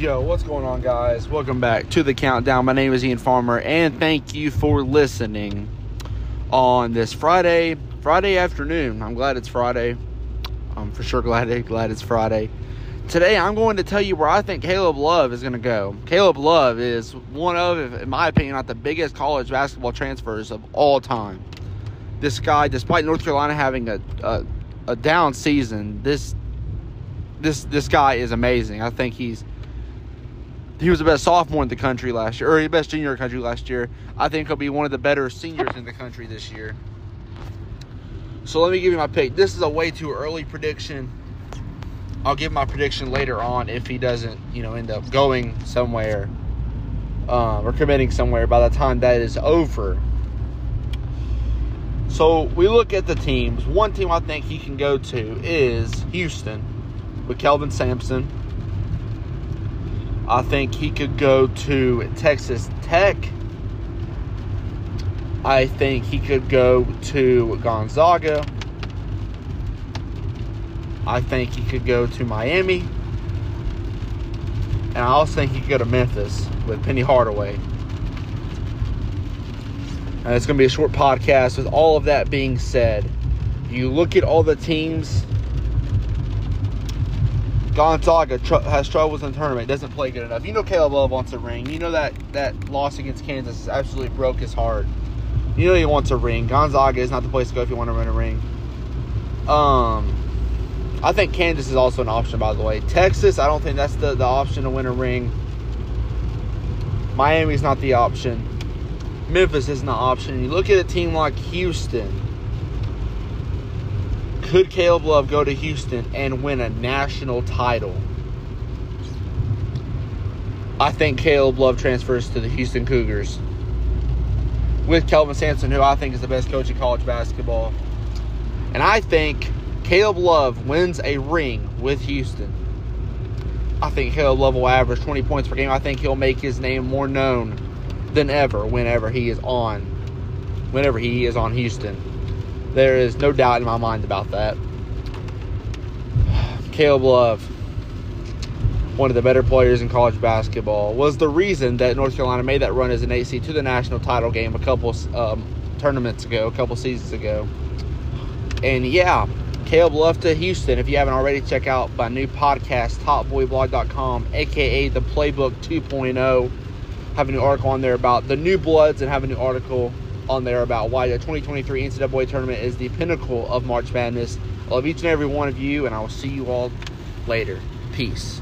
Yo, what's going on, guys? Welcome back to the countdown. My name is Ian Farmer, and thank you for listening on this Friday, Friday afternoon. I'm glad it's Friday. I'm for sure glad glad it's Friday. Today, I'm going to tell you where I think Caleb Love is going to go. Caleb Love is one of, in my opinion, not the biggest college basketball transfers of all time. This guy, despite North Carolina having a, a, a down season, this this this guy is amazing. I think he's he was the best sophomore in the country last year, or the best junior in the country last year. I think he'll be one of the better seniors in the country this year. So let me give you my pick. This is a way too early prediction. I'll give my prediction later on if he doesn't, you know, end up going somewhere um, or committing somewhere by the time that is over. So we look at the teams. One team I think he can go to is Houston with Kelvin Sampson. I think he could go to Texas Tech. I think he could go to Gonzaga. I think he could go to Miami. And I also think he could go to Memphis with Penny Hardaway. And it's going to be a short podcast. With all of that being said, you look at all the teams Gonzaga tr- has troubles in the tournament, doesn't play good enough. You know Caleb Love wants a ring. You know that that loss against Kansas absolutely broke his heart. You know he wants a ring. Gonzaga is not the place to go if you want to win a ring. Um, I think Kansas is also an option, by the way. Texas, I don't think that's the, the option to win a ring. Miami's not the option. Memphis isn't the option. You look at a team like Houston could Caleb Love go to Houston and win a national title? I think Caleb Love transfers to the Houston Cougars with Kelvin Sampson, who I think is the best coach in college basketball. And I think Caleb Love wins a ring with Houston. I think Caleb Love will average 20 points per game. I think he'll make his name more known than ever whenever he is on whenever he is on Houston. There is no doubt in my mind about that. Caleb Love, one of the better players in college basketball, was the reason that North Carolina made that run as an 8 seed to the national title game a couple um, tournaments ago, a couple seasons ago. And yeah, Caleb Love to Houston. If you haven't already, check out my new podcast, topboyblog.com, aka the Playbook 2.0. Have a new article on there about the new bloods and have a new article on there about why the 2023 NCAA tournament is the pinnacle of March Madness. I love each and every one of you, and I will see you all later. Peace.